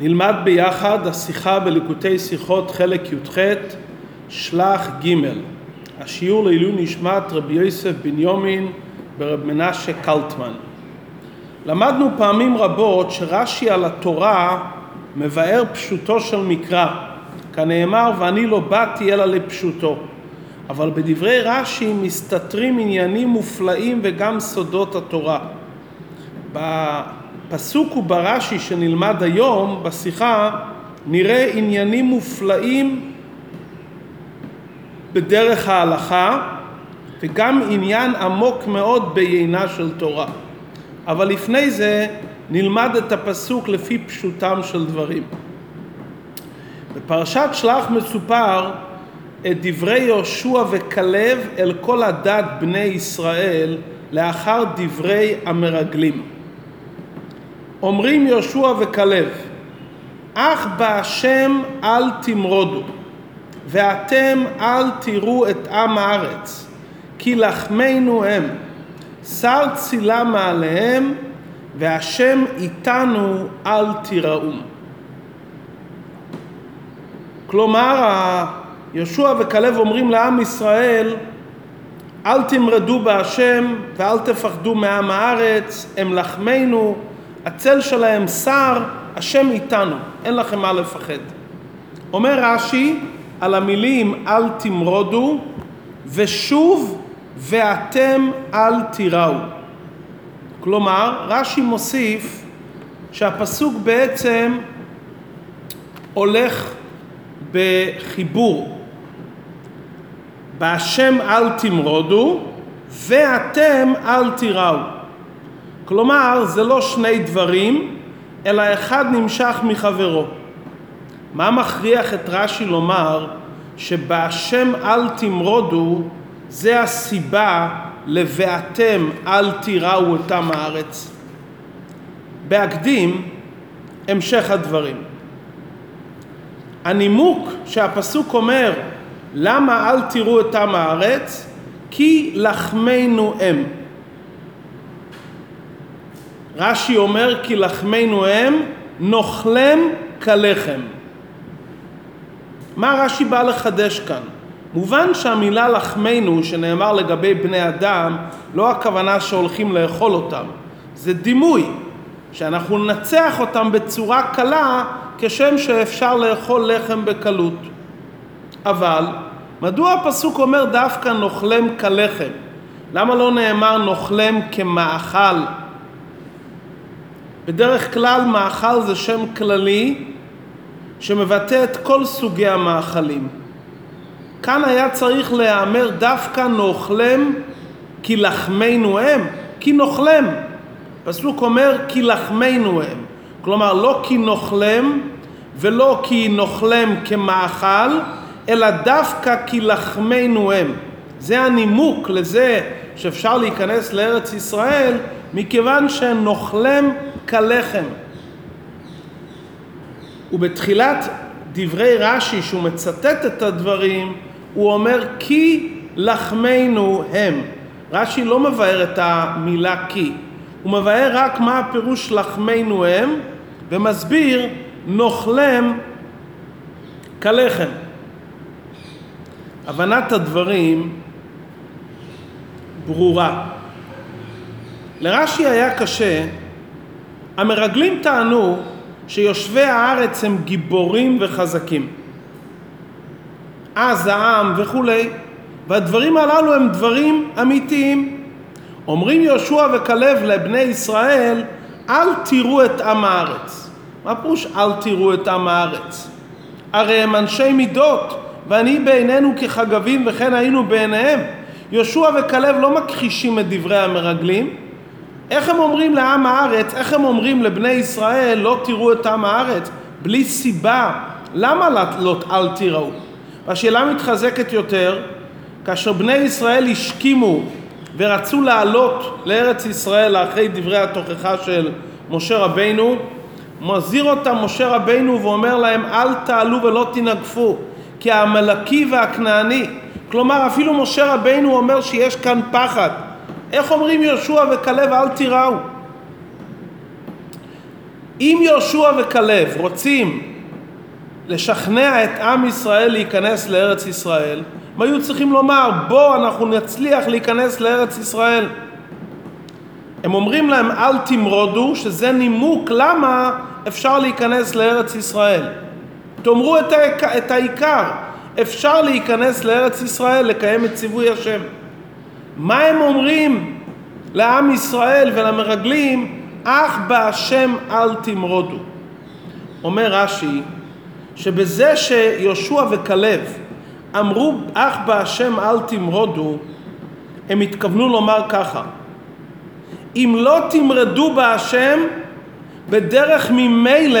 נלמד ביחד השיחה בליקוטי שיחות חלק י"ח שלח ג' השיעור לעילוי נשמת רבי יוסף בניומין ברב מנשה קלטמן. למדנו פעמים רבות שרש"י על התורה מבאר פשוטו של מקרא, כנאמר ואני לא באתי אלא לפשוטו. אבל בדברי רש"י מסתתרים עניינים מופלאים וגם סודות התורה. בפסוק וברש"י שנלמד היום בשיחה נראה עניינים מופלאים בדרך ההלכה וגם עניין עמוק מאוד בעיינה של תורה. אבל לפני זה נלמד את הפסוק לפי פשוטם של דברים. בפרשת שלח מסופר את דברי יהושע וכלב אל כל הדת בני ישראל לאחר דברי המרגלים. אומרים יהושע וכלב, אך בהשם אל תמרודו, ואתם אל תראו את עם הארץ, כי לחמנו הם, שר צילה מעליהם, והשם איתנו אל תיראו. כלומר, יהושע וכלב אומרים לעם ישראל, אל תמרדו בהשם ואל תפחדו מעם הארץ, הם לחמנו, הצל שלהם שר, השם איתנו, אין לכם מה לפחד. אומר רש"י על המילים אל תמרודו ושוב ואתם אל תיראו. כלומר, רש"י מוסיף שהפסוק בעצם הולך בחיבור. בהשם אל תמרודו ואתם אל תיראו. כלומר, זה לא שני דברים, אלא אחד נמשך מחברו. מה מכריח את רש"י לומר שבהשם אל תמרודו זה הסיבה ל"ואתם אל תיראו אותם הארץ"? בהקדים המשך הדברים. הנימוק שהפסוק אומר למה אל תראו את עם הארץ? כי לחמנו הם. רש"י אומר כי לחמנו הם נאכלם כלחם. מה רש"י בא לחדש כאן? מובן שהמילה לחמנו שנאמר לגבי בני אדם לא הכוונה שהולכים לאכול אותם, זה דימוי, שאנחנו ננצח אותם בצורה קלה כשם שאפשר לאכול לחם בקלות. אבל מדוע הפסוק אומר דווקא נאכלם כלחם? למה לא נאמר נאכלם כמאכל? בדרך כלל מאכל זה שם כללי שמבטא את כל סוגי המאכלים. כאן היה צריך להיאמר דווקא נאכלם כי לחמנו הם, כי נאכלם. פסוק אומר כי לחמנו הם. כלומר לא כי נאכלם ולא כי נאכלם כמאכל, אלא דווקא כי לחמנו הם. זה הנימוק לזה שאפשר להיכנס לארץ ישראל, מכיוון שנאכלם כלחם. ובתחילת דברי רש"י, שהוא מצטט את הדברים, הוא אומר כי לחמנו הם. רש"י לא מבאר את המילה כי, הוא מבאר רק מה הפירוש לחמנו הם, ומסביר נאכלם כלחם. הבנת הדברים ברורה. לרש"י היה קשה, המרגלים טענו שיושבי הארץ הם גיבורים וחזקים. אז העם וכולי, והדברים הללו הם דברים אמיתיים. אומרים יהושע וכלב לבני ישראל, אל תראו את עם הארץ. מה פירוש אל תראו את עם הארץ? הרי הם אנשי מידות, ואני בעינינו כחגבים וכן היינו בעיניהם. יהושע וכלב לא מכחישים את דברי המרגלים. איך הם אומרים לעם הארץ, איך הם אומרים לבני ישראל לא תראו את עם הארץ? בלי סיבה. למה לא אל תראו? והשאלה מתחזקת יותר כאשר בני ישראל השכימו ורצו לעלות לארץ ישראל אחרי דברי התוכחה של משה רבינו, מזהיר אותם משה רבינו ואומר להם אל תעלו ולא תנגפו כי העמלקי והכנעני כלומר אפילו משה רבינו אומר שיש כאן פחד איך אומרים יהושע וכלב אל תיראו אם יהושע וכלב רוצים לשכנע את עם ישראל להיכנס לארץ ישראל, הם היו צריכים לומר, בוא אנחנו נצליח להיכנס לארץ ישראל. הם אומרים להם, אל תמרודו, שזה נימוק למה אפשר להיכנס לארץ ישראל. תאמרו את, העיקר, אפשר להיכנס לארץ ישראל, לקיים את ציווי השם. מה הם אומרים לעם ישראל ולמרגלים? אך בהשם אל תמרודו. אומר רש"י, שבזה שיהושע וכלב אמרו אך בהשם אל תמרודו, הם התכוונו לומר ככה: אם לא תמרדו בהשם, בדרך ממילא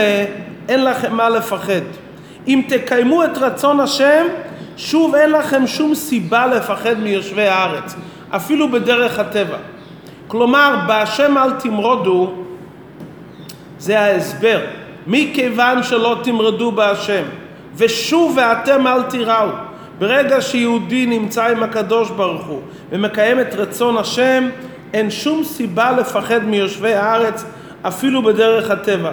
אין לכם מה לפחד. אם תקיימו את רצון השם, שוב אין לכם שום סיבה לפחד מיושבי הארץ, אפילו בדרך הטבע. כלומר, בהשם אל תמרודו, זה ההסבר. מכיוון שלא תמרדו בהשם, ושוב ואתם אל תיראו. ברגע שיהודי נמצא עם הקדוש ברוך הוא ומקיים את רצון השם, אין שום סיבה לפחד מיושבי הארץ, אפילו בדרך הטבע.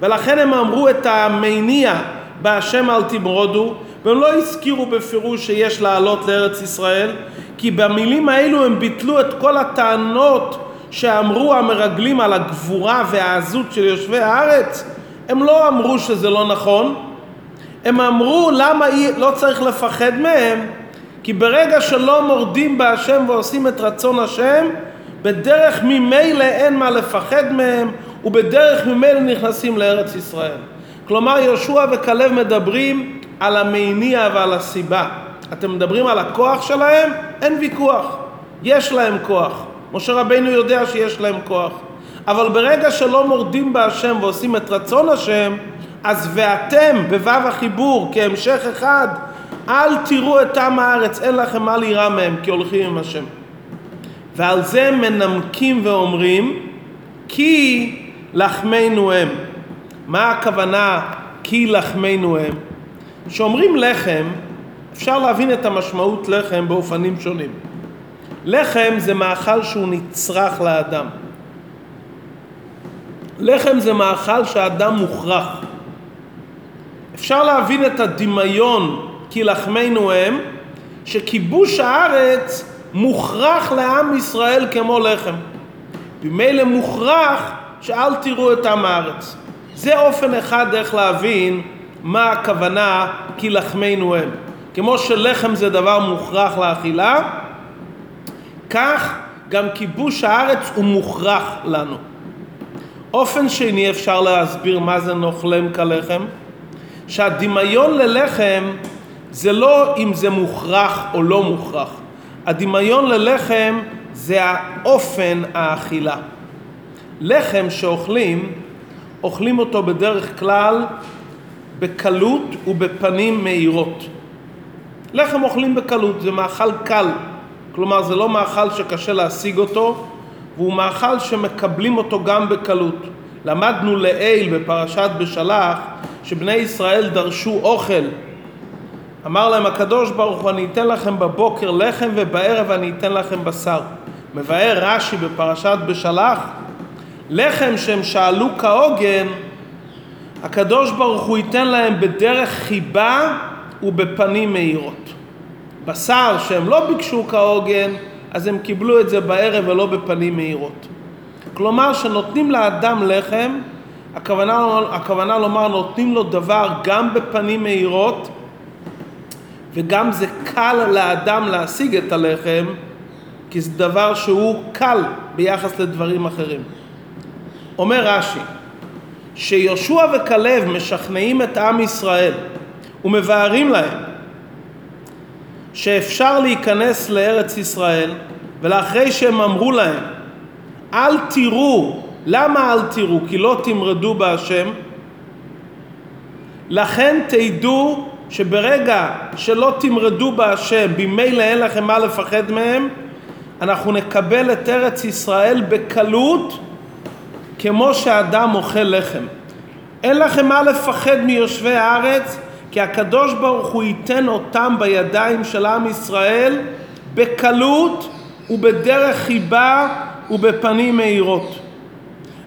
ולכן הם אמרו את המניע בהשם אל תמרודו, והם לא הזכירו בפירוש שיש לעלות לארץ ישראל, כי במילים האלו הם ביטלו את כל הטענות שאמרו המרגלים על הגבורה והעזות של יושבי הארץ, הם לא אמרו שזה לא נכון, הם אמרו למה לא צריך לפחד מהם, כי ברגע שלא מורדים בהשם ועושים את רצון השם, בדרך ממילא אין מה לפחד מהם, ובדרך ממילא נכנסים לארץ ישראל. כלומר, יהושע וכלב מדברים על המניע ועל הסיבה. אתם מדברים על הכוח שלהם? אין ויכוח. יש להם כוח. משה רבינו יודע שיש להם כוח. אבל ברגע שלא מורדים בהשם ועושים את רצון השם, אז ואתם, בו"ו החיבור, כהמשך אחד, אל תראו את עם הארץ, אין לכם מה לירא מהם, כי הולכים עם השם. ועל זה מנמקים ואומרים, כי לחמנו הם. מה הכוונה כי לחמנו הם? כשאומרים לחם, אפשר להבין את המשמעות לחם באופנים שונים. לחם זה מאכל שהוא נצרך לאדם. לחם זה מאכל שהאדם מוכרח. אפשר להבין את הדמיון כי לחמנו הם, שכיבוש הארץ מוכרח לעם ישראל כמו לחם. במילא מוכרח שאל תראו את עם הארץ. זה אופן אחד איך להבין מה הכוונה כי לחמנו הם. כמו שלחם זה דבר מוכרח לאכילה, כך גם כיבוש הארץ הוא מוכרח לנו. אופן שני אפשר להסביר מה זה נאכלם כלחם, שהדמיון ללחם זה לא אם זה מוכרח או לא מוכרח, הדמיון ללחם זה האופן האכילה. לחם שאוכלים, אוכלים אותו בדרך כלל בקלות ובפנים מהירות. לחם אוכלים בקלות, זה מאכל קל, כלומר זה לא מאכל שקשה להשיג אותו, והוא מאכל שמקבלים אותו גם בקלות. למדנו לעיל בפרשת בשלח שבני ישראל דרשו אוכל. אמר להם הקדוש ברוך הוא אני אתן לכם בבוקר לחם ובערב אני אתן לכם בשר. מבאר רש"י בפרשת בשלח לחם שהם שאלו כהוגן הקדוש ברוך הוא ייתן להם בדרך חיבה ובפנים מאירות. בשר שהם לא ביקשו כהוגן אז הם קיבלו את זה בערב ולא בפנים מהירות. כלומר שנותנים לאדם לחם, הכוונה, הכוונה לומר נותנים לו דבר גם בפנים מהירות וגם זה קל לאדם להשיג את הלחם כי זה דבר שהוא קל ביחס לדברים אחרים. אומר רש"י שיהושע וכלב משכנעים את עם ישראל ומבארים להם שאפשר להיכנס לארץ ישראל ולאחרי שהם אמרו להם אל תראו, למה אל תראו? כי לא תמרדו בהשם לכן תדעו שברגע שלא תמרדו בהשם ממילא אין לכם מה לפחד מהם אנחנו נקבל את ארץ ישראל בקלות כמו שאדם אוכל לחם אין לכם מה לפחד מיושבי הארץ כי הקדוש ברוך הוא ייתן אותם בידיים של עם ישראל בקלות ובדרך חיבה ובפנים מאירות.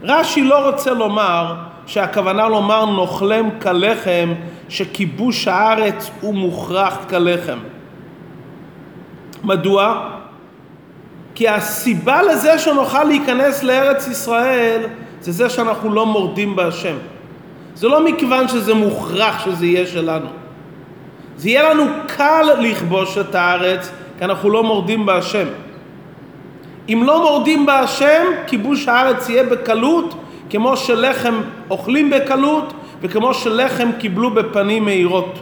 רש"י לא רוצה לומר שהכוונה לומר נאכלם כלחם, שכיבוש הארץ הוא מוכרח כלחם. מדוע? כי הסיבה לזה שנוכל להיכנס לארץ ישראל זה זה שאנחנו לא מורדים בהשם. זה לא מכיוון שזה מוכרח שזה יהיה שלנו. זה יהיה לנו קל לכבוש את הארץ כי אנחנו לא מורדים בהשם. אם לא מורדים בהשם, כיבוש הארץ יהיה בקלות, כמו שלחם אוכלים בקלות, וכמו שלחם קיבלו בפנים מהירות.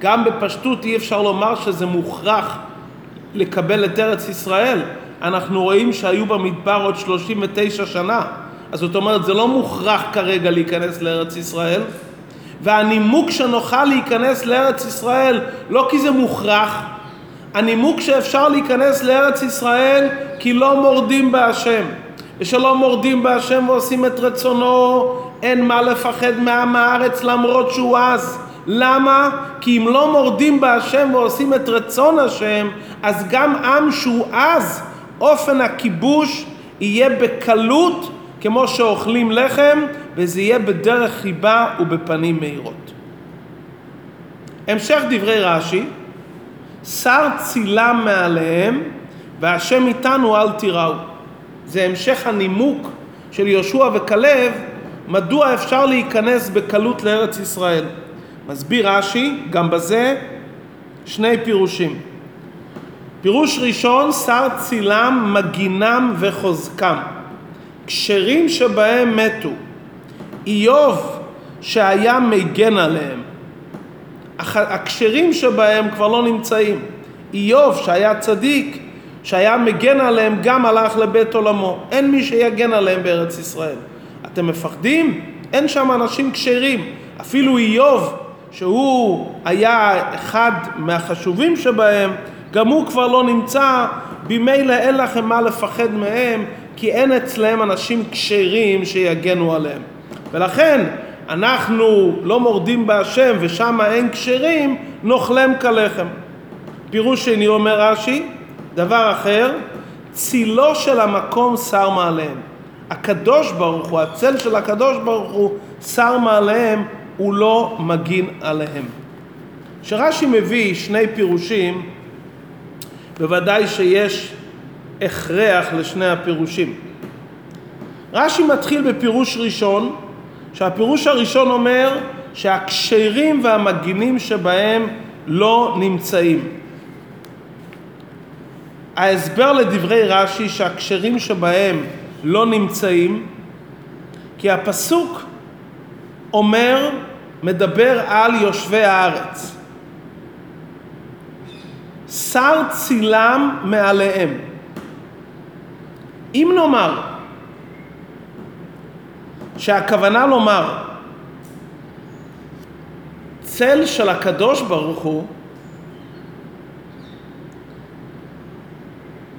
גם בפשטות אי אפשר לומר שזה מוכרח לקבל את ארץ ישראל. אנחנו רואים שהיו במדבר עוד 39 שנה. אז זאת אומרת, זה לא מוכרח כרגע להיכנס לארץ ישראל. והנימוק שנוכל להיכנס לארץ ישראל, לא כי זה מוכרח, הנימוק שאפשר להיכנס לארץ ישראל כי לא מורדים בהשם. ושלא מורדים בהשם ועושים את רצונו, אין מה לפחד מעם הארץ למרות שהוא עז. למה? כי אם לא מורדים בהשם ועושים את רצון השם, אז גם עם שהוא עז, אופן הכיבוש יהיה בקלות כמו שאוכלים לחם, וזה יהיה בדרך חיבה ובפנים מהירות. המשך דברי רש"י, שר צילם מעליהם, והשם איתנו אל תיראו. זה המשך הנימוק של יהושע וכלב, מדוע אפשר להיכנס בקלות לארץ ישראל. מסביר רש"י, גם בזה, שני פירושים. פירוש ראשון, שר צילם, מגינם וחוזקם. כשרים שבהם מתו. איוב שהיה מגן עליהם. הכשרים שבהם כבר לא נמצאים. איוב שהיה צדיק, שהיה מגן עליהם, גם הלך לבית עולמו. אין מי שיגן עליהם בארץ ישראל. אתם מפחדים? אין שם אנשים כשרים. אפילו איוב, שהוא היה אחד מהחשובים שבהם, גם הוא כבר לא נמצא, ממילא אין לכם מה לפחד מהם, כי אין אצלם אנשים כשרים שיגנו עליהם. ולכן אנחנו לא מורדים בהשם ושם אין כשרים, נאכלם כלחם. פירוש שני אומר רש"י, דבר אחר, צילו של המקום שר מעליהם. הקדוש ברוך הוא, הצל של הקדוש ברוך הוא, שר מעליהם, הוא לא מגין עליהם. כשרש"י מביא שני פירושים, בוודאי שיש הכרח לשני הפירושים. רש"י מתחיל בפירוש ראשון, שהפירוש הראשון אומר שהכשרים והמגינים שבהם לא נמצאים. ההסבר לדברי רש"י שהכשרים שבהם לא נמצאים, כי הפסוק אומר, מדבר על יושבי הארץ. שר צילם מעליהם. אם נאמר שהכוונה לומר צל של הקדוש ברוך הוא,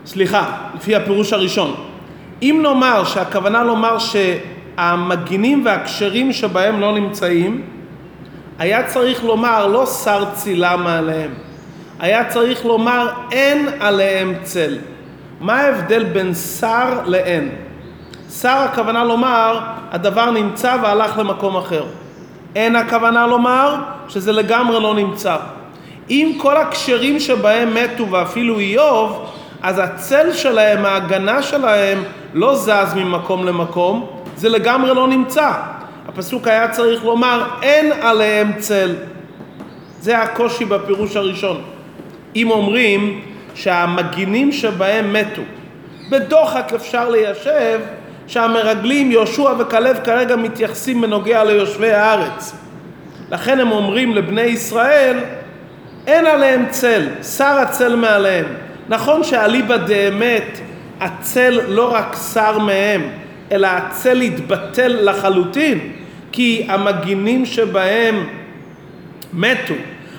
סליחה, לפי הפירוש הראשון, אם נאמר שהכוונה לומר שהמגינים והכשרים שבהם לא נמצאים, היה צריך לומר לא שר צילה מעליהם, היה צריך לומר אין עליהם צל. מה ההבדל בין שר לאין? שר הכוונה לומר הדבר נמצא והלך למקום אחר. אין הכוונה לומר שזה לגמרי לא נמצא. אם כל הכשרים שבהם מתו ואפילו איוב, אז הצל שלהם, ההגנה שלהם, לא זז ממקום למקום, זה לגמרי לא נמצא. הפסוק היה צריך לומר אין עליהם צל. זה הקושי בפירוש הראשון. אם אומרים שהמגינים שבהם מתו, בדוחק אפשר ליישב שהמרגלים יהושע וכלב כרגע מתייחסים בנוגע ליושבי הארץ. לכן הם אומרים לבני ישראל, אין עליהם צל, שר הצל מעליהם. נכון שאליבא דאמת הצל לא רק שר מהם, אלא הצל התבטל לחלוטין, כי המגינים שבהם מתו.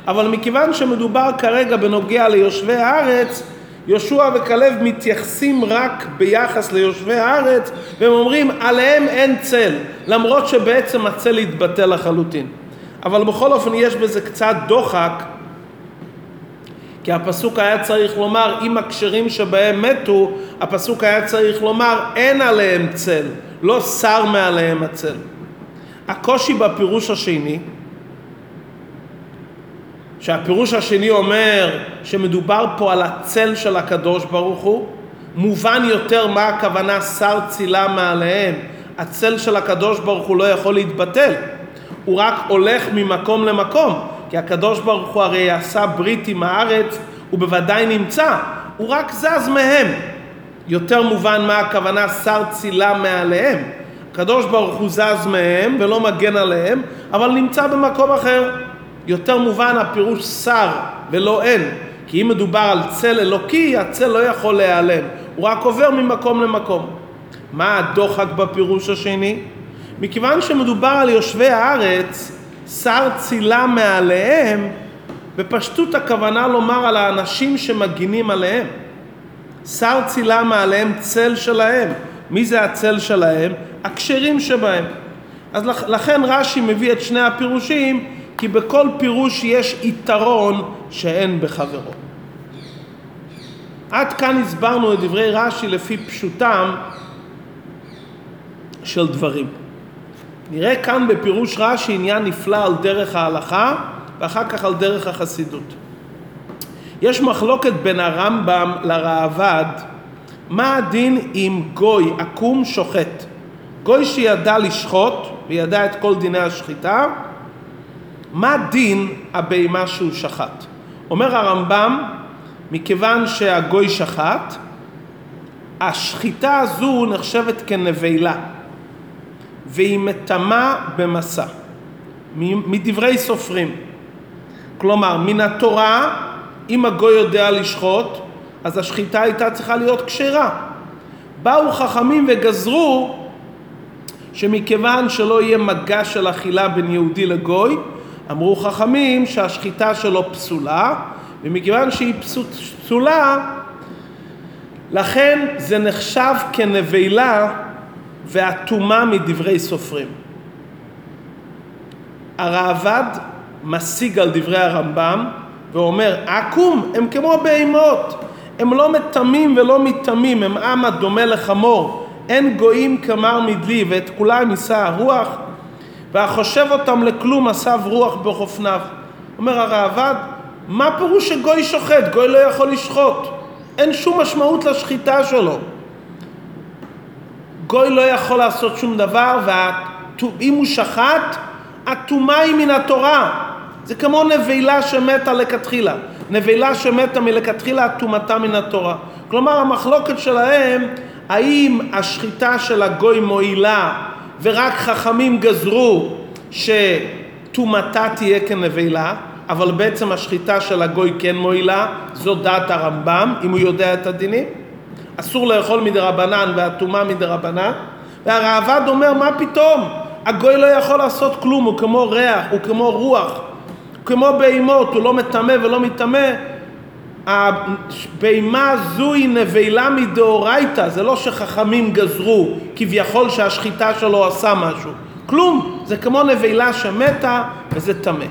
אבל מכיוון שמדובר כרגע בנוגע ליושבי הארץ, יהושע וכלב מתייחסים רק ביחס ליושבי הארץ והם אומרים עליהם אין צל למרות שבעצם הצל התבטל לחלוטין. אבל בכל אופן יש בזה קצת דוחק כי הפסוק היה צריך לומר אם הכשרים שבהם מתו הפסוק היה צריך לומר אין עליהם צל לא שר מעליהם הצל הקושי בפירוש השני, שהפירוש השני אומר שמדובר פה על הצל של הקדוש ברוך הוא, מובן יותר מה הכוונה שר צילה מעליהם. הצל של הקדוש ברוך הוא לא יכול להתבטל, הוא רק הולך ממקום למקום, כי הקדוש ברוך הוא הרי עשה ברית עם הארץ, הוא בוודאי נמצא, הוא רק זז מהם. יותר מובן מה הכוונה שר צילה מעליהם. הקדוש ברוך הוא זז מהם ולא מגן עליהם, אבל נמצא במקום אחר. יותר מובן הפירוש שר ולא אין, כי אם מדובר על צל אלוקי, הצל לא יכול להיעלם, הוא רק עובר ממקום למקום. מה הדוחק בפירוש השני? מכיוון שמדובר על יושבי הארץ, שר צילה מעליהם, בפשטות הכוונה לומר על האנשים שמגינים עליהם. שר צילה מעליהם צל שלהם. מי זה הצל שלהם? הכשרים שבהם. אז לכן רש"י מביא את שני הפירושים, כי בכל פירוש יש יתרון שאין בחברו. עד כאן הסברנו את דברי רש"י לפי פשוטם של דברים. נראה כאן בפירוש רש"י עניין נפלא על דרך ההלכה ואחר כך על דרך החסידות. יש מחלוקת בין הרמב"ם לראב"ד מה הדין אם גוי עקום שוחט. גוי שידע לשחוט וידע את כל דיני השחיטה, מה דין הבהמה שהוא שחט? אומר הרמב"ם, מכיוון שהגוי שחט, השחיטה הזו נחשבת כנבלה והיא מטמאה במסע מדברי סופרים. כלומר, מן התורה, אם הגוי יודע לשחוט, אז השחיטה הייתה צריכה להיות כשרה. באו חכמים וגזרו שמכיוון שלא יהיה מגע של אכילה בין יהודי לגוי, אמרו חכמים שהשחיטה שלו פסולה, ומכיוון שהיא פסולה, לכן זה נחשב כנבלה ואטומה מדברי סופרים. הראב"ד משיג על דברי הרמב"ם ואומר, עקום הם כמו בהמות, הם לא מטמאים ולא מטמאים, הם עם הדומה לחמור, אין גויים כמר מדלי ואת כולם יישא הרוח והחושב אותם לכלום אסב רוח בחופניו. אומר הראב"ד, מה פירוש שגוי שוחט? גוי לא יכול לשחוט. אין שום משמעות לשחיטה שלו. גוי לא יכול לעשות שום דבר, ואם הוא שחט, הטומאה היא מן התורה. זה כמו נבלה שמתה לכתחילה. נבלה שמתה מלכתחילה, טומאתה מן התורה. כלומר, המחלוקת שלהם, האם השחיטה של הגוי מועילה ורק חכמים גזרו שטומאתה תהיה כנבלה, אבל בעצם השחיטה של הגוי כן מועילה, זו דעת הרמב"ם, אם הוא יודע את הדינים. אסור לאכול מדרבנן והטומאה מדרבנן, והראב"ד אומר, מה פתאום? הגוי לא יכול לעשות כלום, הוא כמו ריח, הוא כמו רוח, הוא כמו בהימות, הוא לא מטמא ולא מטמא. הבהמה הזו היא נבלה מדאורייתא, זה לא שחכמים גזרו כביכול שהשחיטה שלו עשה משהו. כלום, זה כמו נבלה שמתה וזה טמא.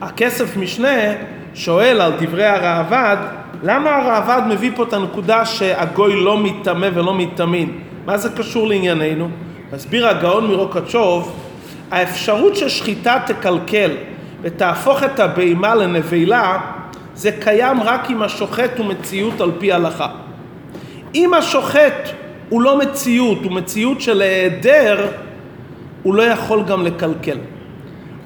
הכסף משנה שואל על דברי הראב"ד, למה הראב"ד מביא פה את הנקודה שהגוי לא מטמא ולא מטמין? מה זה קשור לענייננו? מסביר הגאון מרוקצ'וב, האפשרות ששחיטה תקלקל ותהפוך את הבהמה לנבלה, זה קיים רק אם השוחט הוא מציאות על פי הלכה. אם השוחט הוא לא מציאות, הוא מציאות של היעדר, הוא לא יכול גם לקלקל.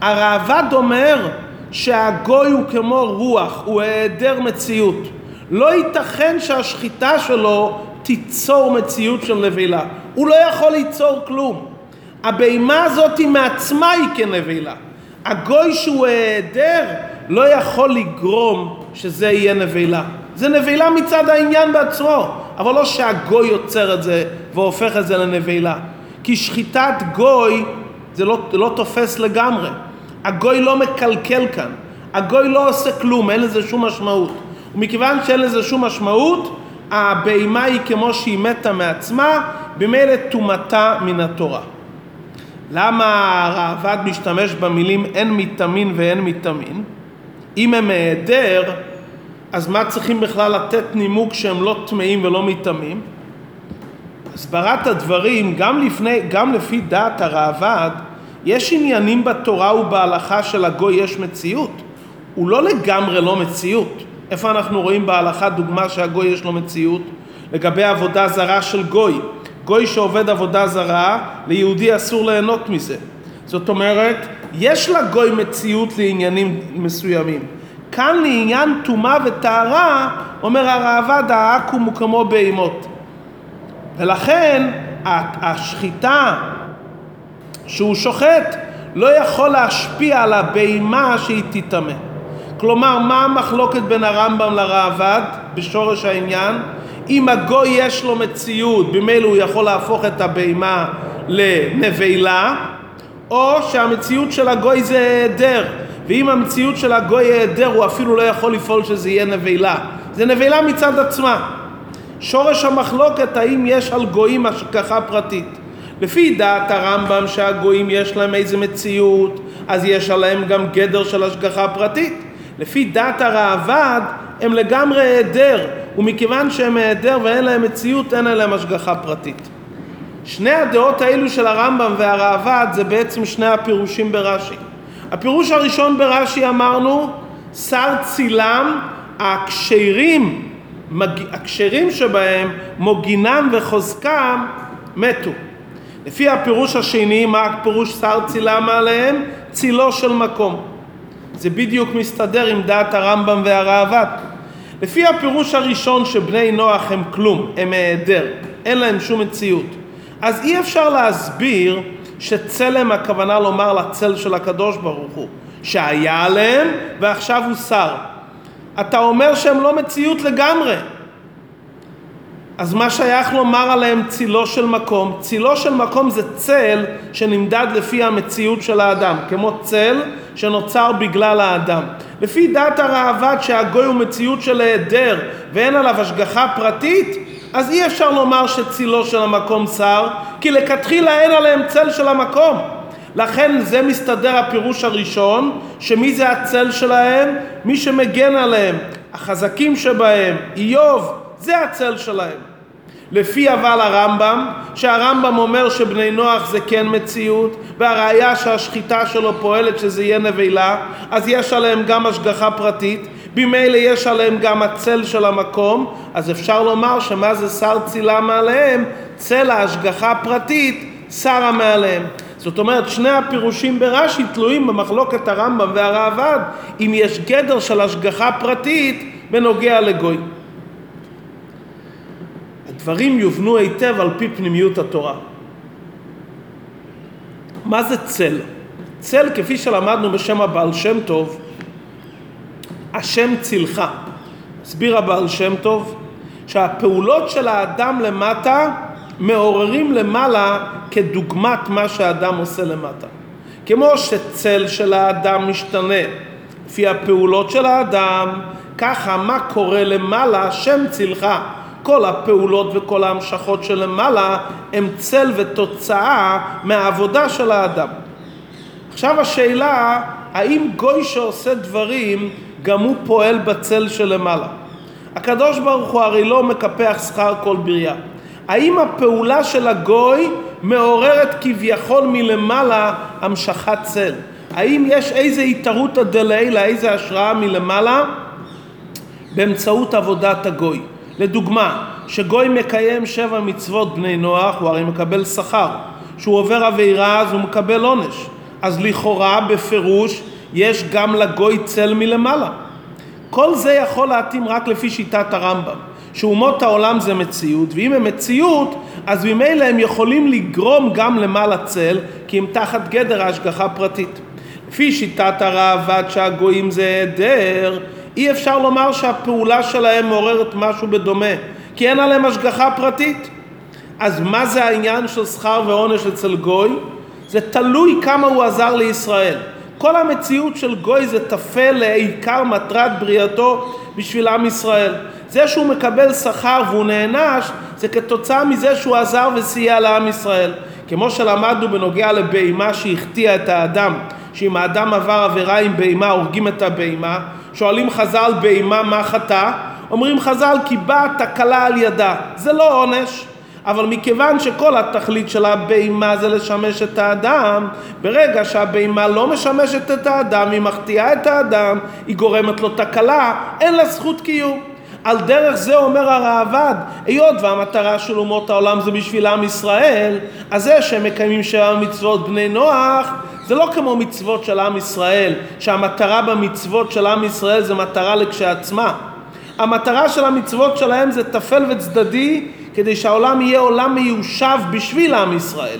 הראב"ד אומר שהגוי הוא כמו רוח, הוא היעדר מציאות. לא ייתכן שהשחיטה שלו תיצור מציאות של נבלה. הוא לא יכול ליצור כלום. הבהמה הזאת מעצמה היא כנבלה. הגוי שהוא היעדר לא יכול לגרום שזה יהיה נבלה. זה נבלה מצד העניין בעצמו, אבל לא שהגוי יוצר את זה והופך את זה לנבלה. כי שחיטת גוי זה לא, לא תופס לגמרי. הגוי לא מקלקל כאן. הגוי לא עושה כלום, אין לזה שום משמעות. ומכיוון שאין לזה שום משמעות, הבהמה היא כמו שהיא מתה מעצמה, במילא טומאתה מן התורה. למה הראב"ד משתמש במילים אין מטמין ואין מטמין? אם הם היעדר, אז מה צריכים בכלל לתת נימוק שהם לא טמאים ולא מטמאים? הסברת הדברים, גם, לפני, גם לפי דעת הראב"ד, יש עניינים בתורה ובהלכה של הגוי יש מציאות. הוא לא לגמרי לא מציאות. איפה אנחנו רואים בהלכה דוגמה שהגוי יש לו מציאות? לגבי עבודה זרה של גוי. גוי שעובד עבודה זרה, ליהודי אסור ליהנות מזה. זאת אומרת, יש לגוי מציאות לעניינים מסוימים. כאן לעניין טומאה וטהרה, אומר הראב"ד, העכו"ם הוא כמו בהימות. ולכן השחיטה שהוא שוחט לא יכול להשפיע על הבהמה שהיא תטמא. כלומר, מה המחלוקת בין הרמב"ם לראב"ד בשורש העניין? אם הגוי יש לו מציאות, במילא הוא יכול להפוך את הבהמה לנבלה, או שהמציאות של הגוי זה היעדר, ואם המציאות של הגוי היעדר הוא אפילו לא יכול לפעול שזה יהיה נבלה. זה נבלה מצד עצמה. שורש המחלוקת האם יש על גויים השגחה פרטית. לפי דעת הרמב"ם שהגויים יש להם איזה מציאות, אז יש עליהם גם גדר של השגחה פרטית. לפי דעת הראב"ד הם לגמרי היעדר, ומכיוון שהם היעדר ואין להם מציאות, אין עליהם השגחה פרטית. שני הדעות האלו של הרמב"ם והראב"ד זה בעצם שני הפירושים ברש"י. הפירוש הראשון ברש"י אמרנו, שר צילם, הכשרים, הכשרים שבהם, מוגינם וחוזקם, מתו. לפי הפירוש השני, מה הפירוש שר צילם עליהם? צילו של מקום. זה בדיוק מסתדר עם דעת הרמב"ם והראב"ד. לפי הפירוש הראשון שבני נוח הם כלום, הם היעדר, אין להם שום מציאות. אז אי אפשר להסביר שצלם הכוונה לומר לצל של הקדוש ברוך הוא, שהיה עליהם ועכשיו הוא שר. אתה אומר שהם לא מציאות לגמרי. אז מה שייך לומר עליהם צילו של מקום? צילו של מקום זה צל שנמדד לפי המציאות של האדם, כמו צל שנוצר בגלל האדם. לפי דעת הראב"ד שהגוי הוא מציאות של היעדר ואין עליו השגחה פרטית, אז אי אפשר לומר שצילו של המקום שר, כי לכתחילה אין עליהם צל של המקום. לכן זה מסתדר הפירוש הראשון, שמי זה הצל שלהם? מי שמגן עליהם, החזקים שבהם, איוב, זה הצל שלהם. לפי אבל הרמב"ם, שהרמב"ם אומר שבני נוח זה כן מציאות, והראיה שהשחיטה שלו פועלת שזה יהיה נבלה, אז יש עליהם גם השגחה פרטית, במילא יש עליהם גם הצל של המקום, אז אפשר לומר שמה זה שר צילה מעליהם? צל ההשגחה הפרטית שרה מעליהם. זאת אומרת, שני הפירושים ברש"י תלויים במחלוקת הרמב"ם והראב"ד, אם יש גדר של השגחה פרטית בנוגע לגוי. הדברים יובנו היטב על פי פנימיות התורה. מה זה צל? צל, כפי שלמדנו בשם הבעל שם טוב, השם צילך. הסביר הבעל שם טוב שהפעולות של האדם למטה מעוררים למעלה כדוגמת מה שהאדם עושה למטה. כמו שצל של האדם משתנה לפי הפעולות של האדם, ככה מה קורה למעלה, שם צילך. כל הפעולות וכל ההמשכות שלמעלה הם צל ותוצאה מהעבודה של האדם. עכשיו השאלה, האם גוי שעושה דברים גם הוא פועל בצל שלמעלה? הקדוש ברוך הוא הרי לא מקפח שכר כל בריאה. האם הפעולה של הגוי מעוררת כביכול מלמעלה המשכת צל? האם יש איזה התערותא דלעילא, איזה השראה מלמעלה באמצעות עבודת הגוי? לדוגמה, שגוי מקיים שבע מצוות בני נוח, הוא הרי מקבל שכר. שהוא עובר עבירה אז הוא מקבל עונש. אז לכאורה, בפירוש, יש גם לגוי צל מלמעלה. כל זה יכול להתאים רק לפי שיטת הרמב"ם, שאומות העולם זה מציאות, ואם הם מציאות, אז ממילא הם יכולים לגרום גם למעלה צל, כי הם תחת גדר ההשגחה הפרטית. לפי שיטת הראב"ד שהגויים זה היעדר, אי אפשר לומר שהפעולה שלהם מעוררת משהו בדומה, כי אין עליהם השגחה פרטית. אז מה זה העניין של שכר ועונש אצל גוי? זה תלוי כמה הוא עזר לישראל. כל המציאות של גוי זה טפל לעיקר מטרת בריאתו בשביל עם ישראל. זה שהוא מקבל שכר והוא נענש, זה כתוצאה מזה שהוא עזר וסייע לעם ישראל. כמו שלמדנו בנוגע לבהמה שהחטיאה את האדם, שאם האדם עבר עבירה עם בהמה הורגים את הבהמה, שואלים חז"ל בהמה מה חטא? אומרים חז"ל כי באה תקלה על ידה. זה לא עונש, אבל מכיוון שכל התכלית של הבהמה זה לשמש את האדם, ברגע שהבהמה לא משמשת את האדם, היא מחטיאה את האדם, היא גורמת לו תקלה, אין לה זכות קיום. על דרך זה אומר הראב"ד, היות והמטרה של אומות העולם זה בשביל עם ישראל, אז זה שהם מקיימים שבע מצוות בני נוח, זה לא כמו מצוות של עם ישראל, שהמטרה במצוות של עם ישראל זה מטרה לכשעצמה. המטרה של המצוות שלהם זה טפל וצדדי כדי שהעולם יהיה עולם מיושב בשביל עם ישראל.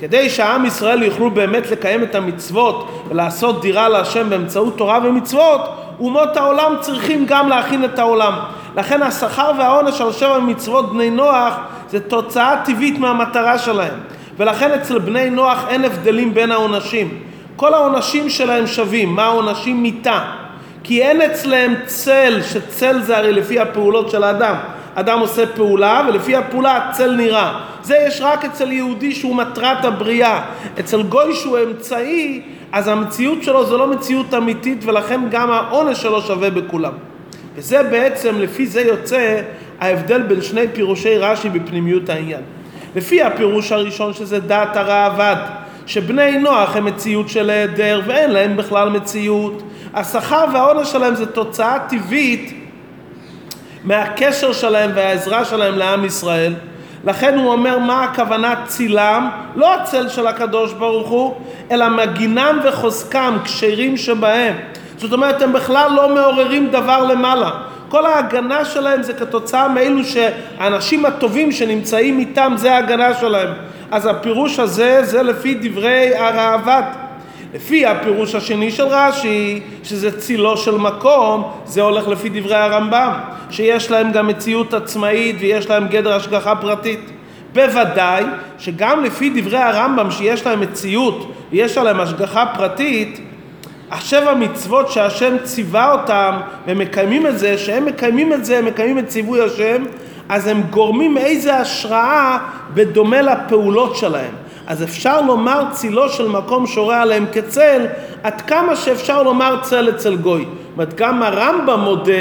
כדי שעם ישראל יוכלו באמת לקיים את המצוות ולעשות דירה להשם באמצעות תורה ומצוות, אומות העולם צריכים גם להכין את העולם. לכן השכר והעונש על שבע מצוות בני נוח זה תוצאה טבעית מהמטרה שלהם. ולכן אצל בני נוח אין הבדלים בין העונשים. כל העונשים שלהם שווים. מה העונשים? מיתה. כי אין אצלם צל, שצל זה הרי לפי הפעולות של האדם. אדם עושה פעולה ולפי הפעולה הצל נראה. זה יש רק אצל יהודי שהוא מטרת הבריאה. אצל גוי שהוא אמצעי, אז המציאות שלו זה לא מציאות אמיתית ולכן גם העונש שלו שווה בכולם. וזה בעצם, לפי זה יוצא ההבדל בין שני פירושי רש"י בפנימיות העניין. לפי הפירוש הראשון שזה דעת הראב"ד, שבני נוח הם מציאות של היעדר ואין להם בכלל מציאות. השכר והעונש שלהם זה תוצאה טבעית מהקשר שלהם והעזרה שלהם לעם ישראל. לכן הוא אומר מה הכוונה צילם, לא הצל של הקדוש ברוך הוא, אלא מגינם וחוזקם, כשרים שבהם. זאת אומרת, הם בכלל לא מעוררים דבר למעלה. כל ההגנה שלהם זה כתוצאה מאלו שהאנשים הטובים שנמצאים איתם, זה ההגנה שלהם. אז הפירוש הזה, זה לפי דברי הראב"ד. לפי הפירוש השני של רש"י, שזה צילו של מקום, זה הולך לפי דברי הרמב"ם, שיש להם גם מציאות עצמאית ויש להם גדר השגחה פרטית. בוודאי שגם לפי דברי הרמב"ם שיש להם מציאות ויש עליהם השגחה פרטית, השבע מצוות שהשם ציווה אותם ומקיימים את זה, שהם מקיימים את זה, הם מקיימים את ציווי השם, אז הם גורמים איזה השראה בדומה לפעולות שלהם. אז אפשר לומר צילו של מקום שורה עליהם כצל, עד כמה שאפשר לומר צל אצל גוי. אומרת, גם הרמב"ם מודה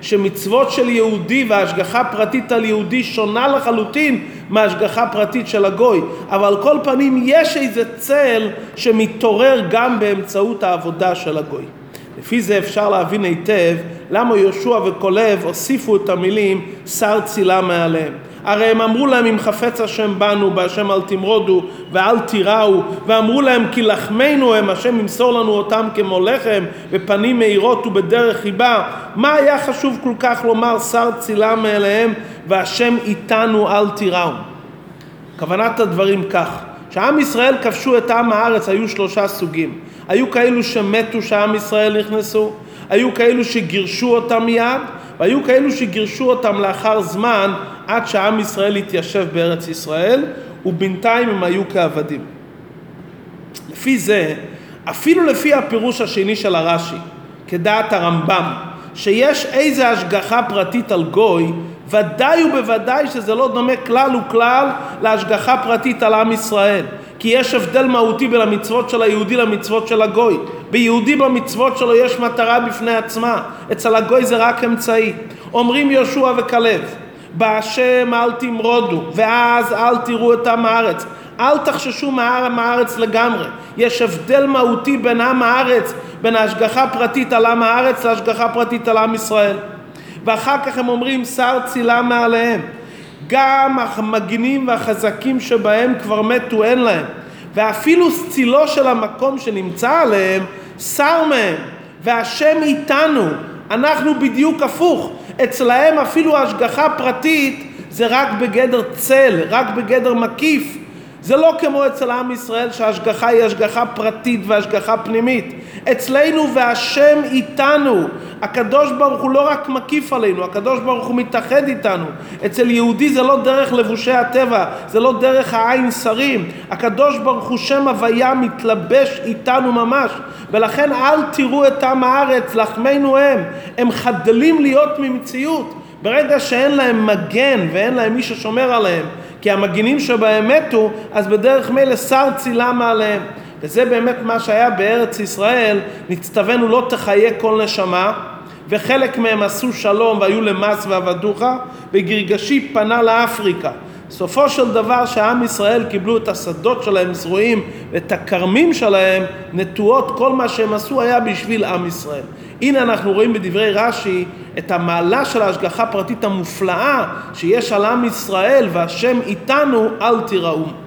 שמצוות של יהודי והשגחה פרטית על יהודי שונה לחלוטין מהשגחה פרטית של הגוי. אבל על כל פנים יש איזה צל שמתעורר גם באמצעות העבודה של הגוי. לפי זה אפשר להבין היטב למה יהושע וקולב הוסיפו את המילים שר צילה מעליהם. הרי הם אמרו להם אם חפץ השם בנו בהשם אל תמרודו ואל תיראו ואמרו להם כי לחמנו הם השם ימסור לנו אותם כמו לחם בפנים מאירות ובדרך חיבה מה היה חשוב כל כך לומר שר צילה מאליהם והשם איתנו אל תיראו כוונת הדברים כך כשעם ישראל כבשו את עם הארץ היו שלושה סוגים. היו כאלו שמתו שעם ישראל נכנסו היו כאלו שגירשו אותם מיד והיו כאלו שגירשו אותם לאחר זמן עד שעם ישראל התיישב בארץ ישראל, ובינתיים הם היו כעבדים. לפי זה, אפילו לפי הפירוש השני של הרש"י, כדעת הרמב"ם, שיש איזה השגחה פרטית על גוי, ודאי ובוודאי שזה לא דומה כלל וכלל להשגחה פרטית על עם ישראל. כי יש הבדל מהותי בין המצוות של היהודי למצוות של הגוי. ביהודי במצוות שלו יש מטרה בפני עצמה, אצל הגוי זה רק אמצעי. אומרים יהושע וכלב, בהשם אל תמרודו, ואז אל תראו את עם הארץ. אל תחששו מהעם הארץ לגמרי. יש הבדל מהותי בין עם הארץ, בין ההשגחה הפרטית על עם הארץ להשגחה פרטית על עם ישראל. ואחר כך הם אומרים שר צילה מעליהם. גם המגינים והחזקים שבהם כבר מתו אין להם. ואפילו צילו של המקום שנמצא עליהם, שר מהם. והשם איתנו. אנחנו בדיוק הפוך. אצלהם אפילו ההשגחה הפרטית זה רק בגדר צל, רק בגדר מקיף. זה לא כמו אצל עם ישראל שההשגחה היא השגחה פרטית והשגחה פנימית. אצלנו והשם איתנו. הקדוש ברוך הוא לא רק מקיף עלינו, הקדוש ברוך הוא מתאחד איתנו. אצל יהודי זה לא דרך לבושי הטבע, זה לא דרך העין שרים. הקדוש ברוך הוא שם הוויה מתלבש איתנו ממש. ולכן אל תראו את עם הארץ, לחמנו הם. הם חדלים להיות ממציאות. ברגע שאין להם מגן ואין להם מי ששומר עליהם, כי המגינים שבהם מתו, אז בדרך מילא שר צילם עליהם. וזה באמת מה שהיה בארץ ישראל, נצטווינו לא תחיה כל נשמה, וחלק מהם עשו שלום והיו למס ועבדוך, וגרגשי פנה לאפריקה. סופו של דבר שעם ישראל קיבלו את השדות שלהם זרועים ואת הכרמים שלהם נטועות, כל מה שהם עשו היה בשביל עם ישראל. הנה אנחנו רואים בדברי רש"י את המעלה של ההשגחה הפרטית המופלאה שיש על עם ישראל והשם איתנו אל תיראו.